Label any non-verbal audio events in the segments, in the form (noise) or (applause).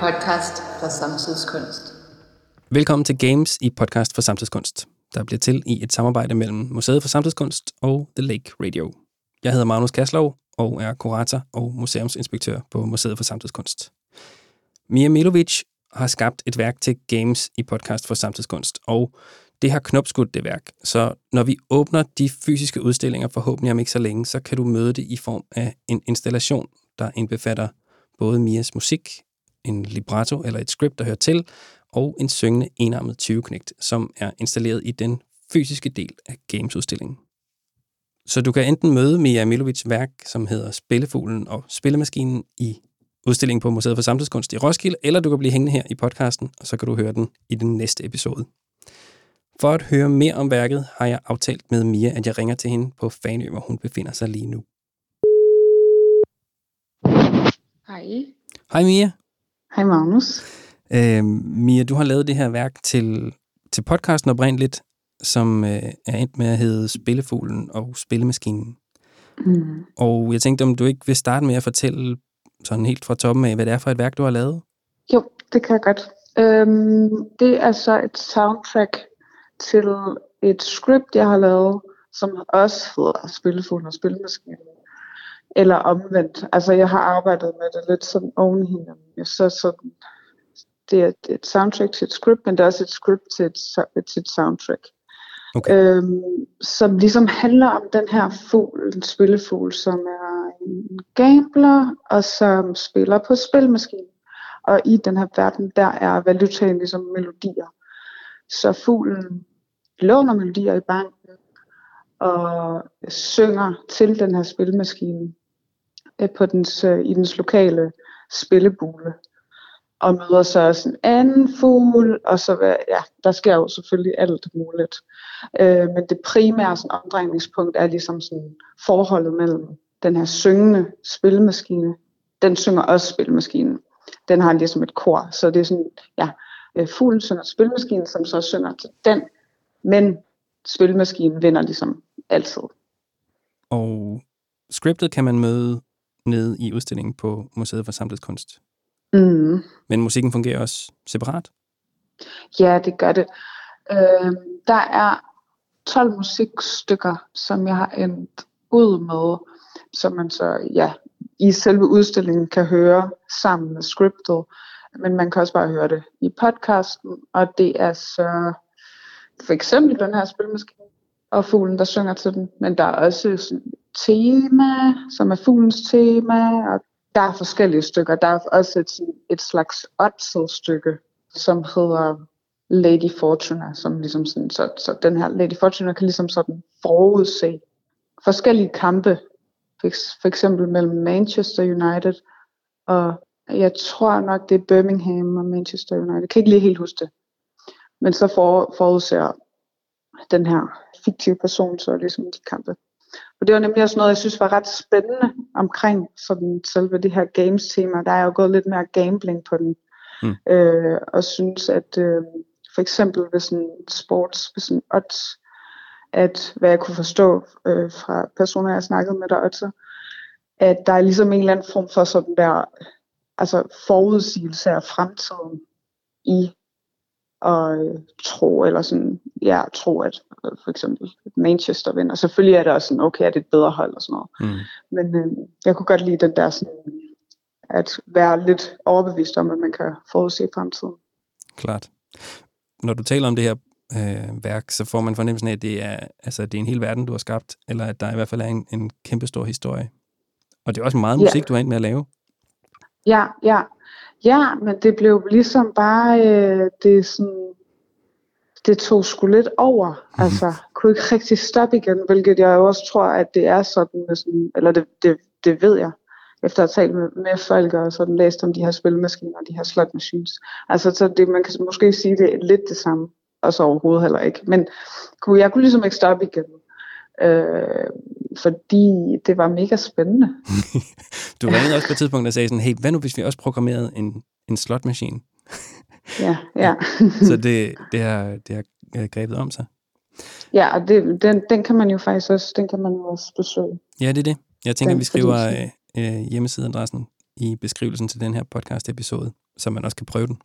podcast for samtidskunst. Velkommen til Games i podcast for samtidskunst, der bliver til i et samarbejde mellem Museet for Samtidskunst og The Lake Radio. Jeg hedder Magnus Kaslov og er kurator og museumsinspektør på Museet for Samtidskunst. Mia Milovic har skabt et værk til Games i podcast for samtidskunst, og det har knopskudt det værk. Så når vi åbner de fysiske udstillinger forhåbentlig om ikke så længe, så kan du møde det i form af en installation, der indbefatter både Mias musik, en libretto eller et script, der hører til, og en syngende enarmet 20 som er installeret i den fysiske del af gamesudstillingen. Så du kan enten møde Mia Milovics værk, som hedder Spillefuglen og Spillemaskinen i udstillingen på Museet for Samtidskunst i Roskilde, eller du kan blive hængende her i podcasten, og så kan du høre den i den næste episode. For at høre mere om værket, har jeg aftalt med Mia, at jeg ringer til hende på Fanø, hvor hun befinder sig lige nu. Hej. Hej Mia. Hej Magnus. Øh, Mia, du har lavet det her værk til, til podcasten oprindeligt, som øh, er endt med at hedde Spillefuglen og Spillemaskinen. Mm. Og jeg tænkte, om du ikke vil starte med at fortælle sådan helt fra toppen af, hvad det er for et værk, du har lavet? Jo, det kan jeg godt. Øhm, det er så et soundtrack til et script, jeg har lavet, som også hedder Spillefuglen og Spillemaskinen. Eller omvendt. Altså, jeg har arbejdet med det lidt sådan oven hinanden. Så sådan, det er et soundtrack til et script, men det er også et script til et, til et soundtrack. Okay. Øhm, som ligesom handler om den her fugl, en spillefugl, som er en gambler, og som spiller på spilmaskinen. Og i den her verden, der er valutaen ligesom melodier. Så fuglen låner melodier i banken, og synger til den her spilmaskine Øh, på dens, øh, i dens lokale spillebule og møder så også en anden fugl, og så, ja, der sker jo selvfølgelig alt muligt. Øh, men det primære sådan, omdrejningspunkt er ligesom sådan forholdet mellem den her syngende spilmaskine, den synger også spilmaskinen. Den har ligesom et kor, så det er sådan, ja, øh, fuglen synger spilmaskinen, som så synger til den, men spilmaskinen vinder ligesom altid. Og scriptet kan man møde nede i udstillingen på Museet for Samtidskunst. Mm. Men musikken fungerer også separat? Ja, det gør det. Øh, der er 12 musikstykker, som jeg har endt ud med, som man så ja, i selve udstillingen kan høre sammen med scriptet. Men man kan også bare høre det i podcasten, og det er så for eksempel den her spilmaskine og fuglen, der synger til den. Men der er også sådan tema, som er fuglens tema, og der er forskellige stykker. Der er også et, et slags Otzel-stykke, som hedder Lady Fortuna, som ligesom sådan, så, så den her Lady Fortuna kan ligesom sådan forudse forskellige kampe, for, for eksempel mellem Manchester United og jeg tror nok det er Birmingham og Manchester United. Jeg kan ikke lige helt huske det. Men så for, forudser den her fiktive person så ligesom de kampe. Og det var nemlig også noget, jeg synes var ret spændende omkring sådan selve det her games-tema. Der er jo gået lidt mere gambling på den. Mm. Øh, og synes, at øh, for eksempel ved sådan sports, ved sådan odds, at hvad jeg kunne forstå øh, fra personer, jeg har snakket med der også, at der er ligesom en eller anden form for sådan der, altså forudsigelse af fremtiden i at øh, tro, eller sådan, ja, tro, at øh, for eksempel Manchester vinder. Selvfølgelig er det også sådan, okay, er det et bedre hold og sådan noget. Mm. Men øh, jeg kunne godt lide den der sådan, at være lidt overbevist om, at man kan forudse fremtiden. Klart. Når du taler om det her øh, værk, så får man fornemmelsen af, at det er, altså, det er en hel verden, du har skabt, eller at der i hvert fald er en, en kæmpe stor historie. Og det er også meget musik, ja. du har ind med at lave. Ja, ja. Ja, men det blev ligesom bare, øh, det sådan, det tog sgu lidt over. Mm. Altså, kunne ikke rigtig stoppe igen, hvilket jeg også tror, at det er sådan, sådan eller det, det, det ved jeg, efter at have talt med, med folk og sådan læst om de her spilmaskiner og de her slot machines. Altså, så det, man kan måske sige, det er lidt det samme, og så overhovedet heller ikke. Men kunne, jeg kunne ligesom ikke stoppe igen. Øh, fordi det var mega spændende. (laughs) du ringede også på et tidspunkt og sagde sådan, hey, hvad nu hvis vi også programmerede en, en slotmaskine? Ja, ja. (laughs) så det, det, har, det har grebet om sig. Ja, og det, den, den kan man jo faktisk også, den kan man jo også besøge. Ja, det er det. Jeg tænker, den, vi skriver øh, øh, hjemmesideadressen i beskrivelsen til den her podcast-episode, så man også kan prøve den.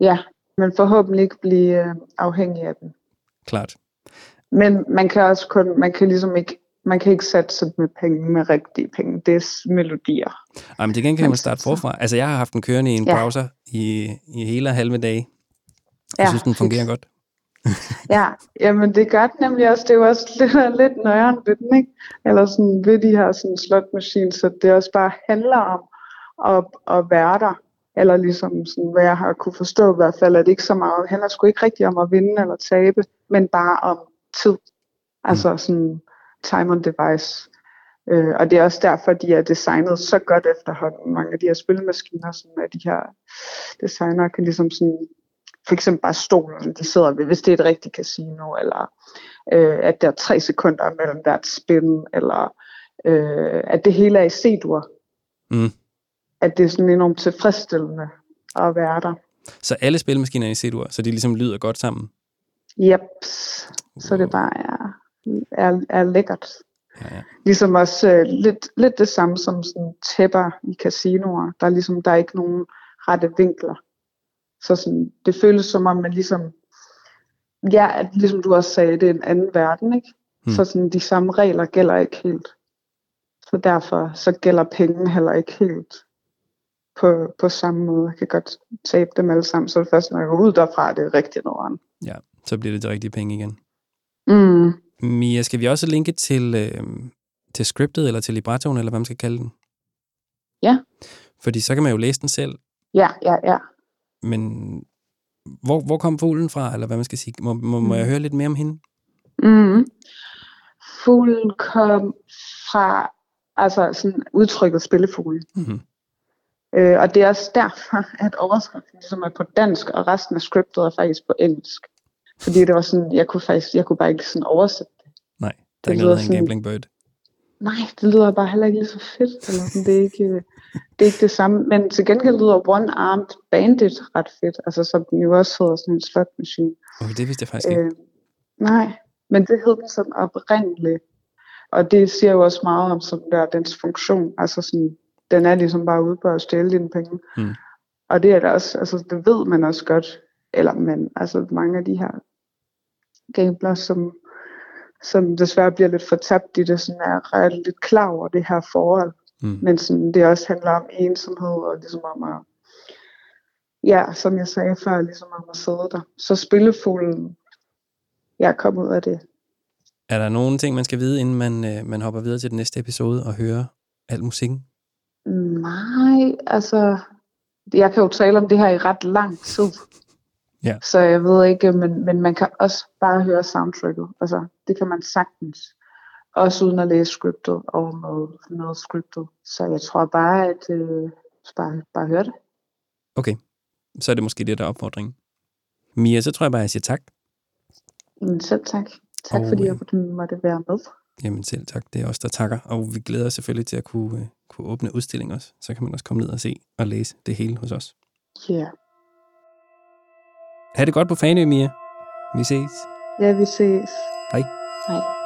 Ja, men forhåbentlig ikke blive øh, afhængig af den. Klart. Men man kan også kun, man kan ligesom ikke, man kan ikke satse med penge med rigtige penge. Det er melodier. Ej, men det kan man starte forfra. Altså, jeg har haft den kørende i en Ja. browser i, i hele og halve dage. Jeg Ja, synes, den fungerer godt. (laughs) (laughs) Ja, jamen det gør det nemlig også. Det er jo også (laughs) lidt, lidt nøjeren ved den, ikke? Eller sådan ved de her sådan slot machines, så det også bare handler om at, at være der. Eller ligesom sådan, hvad jeg har kunne forstå i hvert fald, at det ikke så meget handler sgu ikke rigtig om at vinde eller tabe, men bare om tid. Altså sådan time on device. Øh, og det er også derfor, de er designet så godt efterhånden. Mange af de her spilmaskiner, som er de her designer, kan ligesom sådan for eksempel bare stolen, de sidder ved, hvis det er et rigtigt casino, eller øh, at der er tre sekunder mellem hvert spin, eller øh, at det hele er i C-dur. Mm. At det er sådan enormt tilfredsstillende at være der. Så alle spilmaskiner er i C-dur, så de ligesom lyder godt sammen. Yep. Så det bare er, er, er lækkert. Ja, ja. Ligesom også øh, lidt, lidt det samme som sådan tæpper i casinoer. Der er ligesom, der er ikke nogen rette vinkler. Så sådan, det føles som om, man ligesom, ja, at ligesom du også sagde, det er en anden verden, ikke? Hmm. Så sådan, de samme regler gælder ikke helt. Så derfor så gælder penge heller ikke helt på, på samme måde. Jeg kan godt tabe dem alle sammen, så det først, når jeg går ud derfra, det er rigtig noget ja, så bliver det de rigtige penge igen. Mm. Mia, skal vi også linke til, øh, til scriptet, eller til librettoen, eller hvad man skal kalde den? Ja. Fordi så kan man jo læse den selv, Ja, ja, ja. men hvor, hvor kom fuglen fra, eller hvad man skal sige? Må, må, må jeg høre lidt mere om hende? Mm. Fuglen kom fra altså sådan udtrykket spillefugl. Mm-hmm. Øh, og det er også derfor, at overskriften ligesom er på dansk, og resten af scriptet er faktisk på engelsk. Fordi det var sådan, jeg kunne faktisk, jeg kunne bare ikke sådan oversætte det. Nej, der Det er ikke noget, der hedder en sådan- gambling bird. Nej, det lyder bare heller ikke lige så fedt. Eller sådan, det, er ikke, øh, det er ikke det samme. Men til gengæld lyder One Armed Bandit ret fedt. Altså som den jo også hedder sådan en slot machine. Okay, det vidste jeg faktisk ikke. Øh, nej, men det hed den sådan oprindeligt. Og det siger jo også meget om sådan der, dens funktion. Altså sådan, den er ligesom bare ude på at stjæle dine penge. Mm. Og det er da også, altså det ved man også godt. Eller men, altså mange af de her gamblers, som, som desværre bliver lidt fortabt i det, sådan er ret lidt klar over det her forhold. Mm. Men sådan, det også handler om ensomhed og ligesom om at, ja, som jeg sagde før, ligesom om at sidde der. Så spillefuglen, jeg kom ud af det. Er der nogle ting, man skal vide, inden man, øh, man hopper videre til den næste episode og hører al musikken? Nej, altså, jeg kan jo tale om det her i ret lang tid. (laughs) Ja. Så jeg ved ikke, men, men man kan også bare høre soundtracket. Altså, det kan man sagtens. Også uden at læse scriptet og med, med scriptet. Så jeg tror bare, at øh, bare, bare høre det. Okay, så er det måske det, der er opfordringen. Mia, så tror jeg bare, jeg siger tak. Men selv tak. Tak Og, fordi øh, jeg måtte være med. Jamen selv tak, det er os, der takker. Og vi glæder os selvfølgelig til at kunne, øh, kunne åbne udstillingen også. Så kan man også komme ned og se og læse det hele hos os. Ja. Yeah. Ha' det godt på Fanø, Mia. Vi ses. Ja, vi ses. Hej. Hej.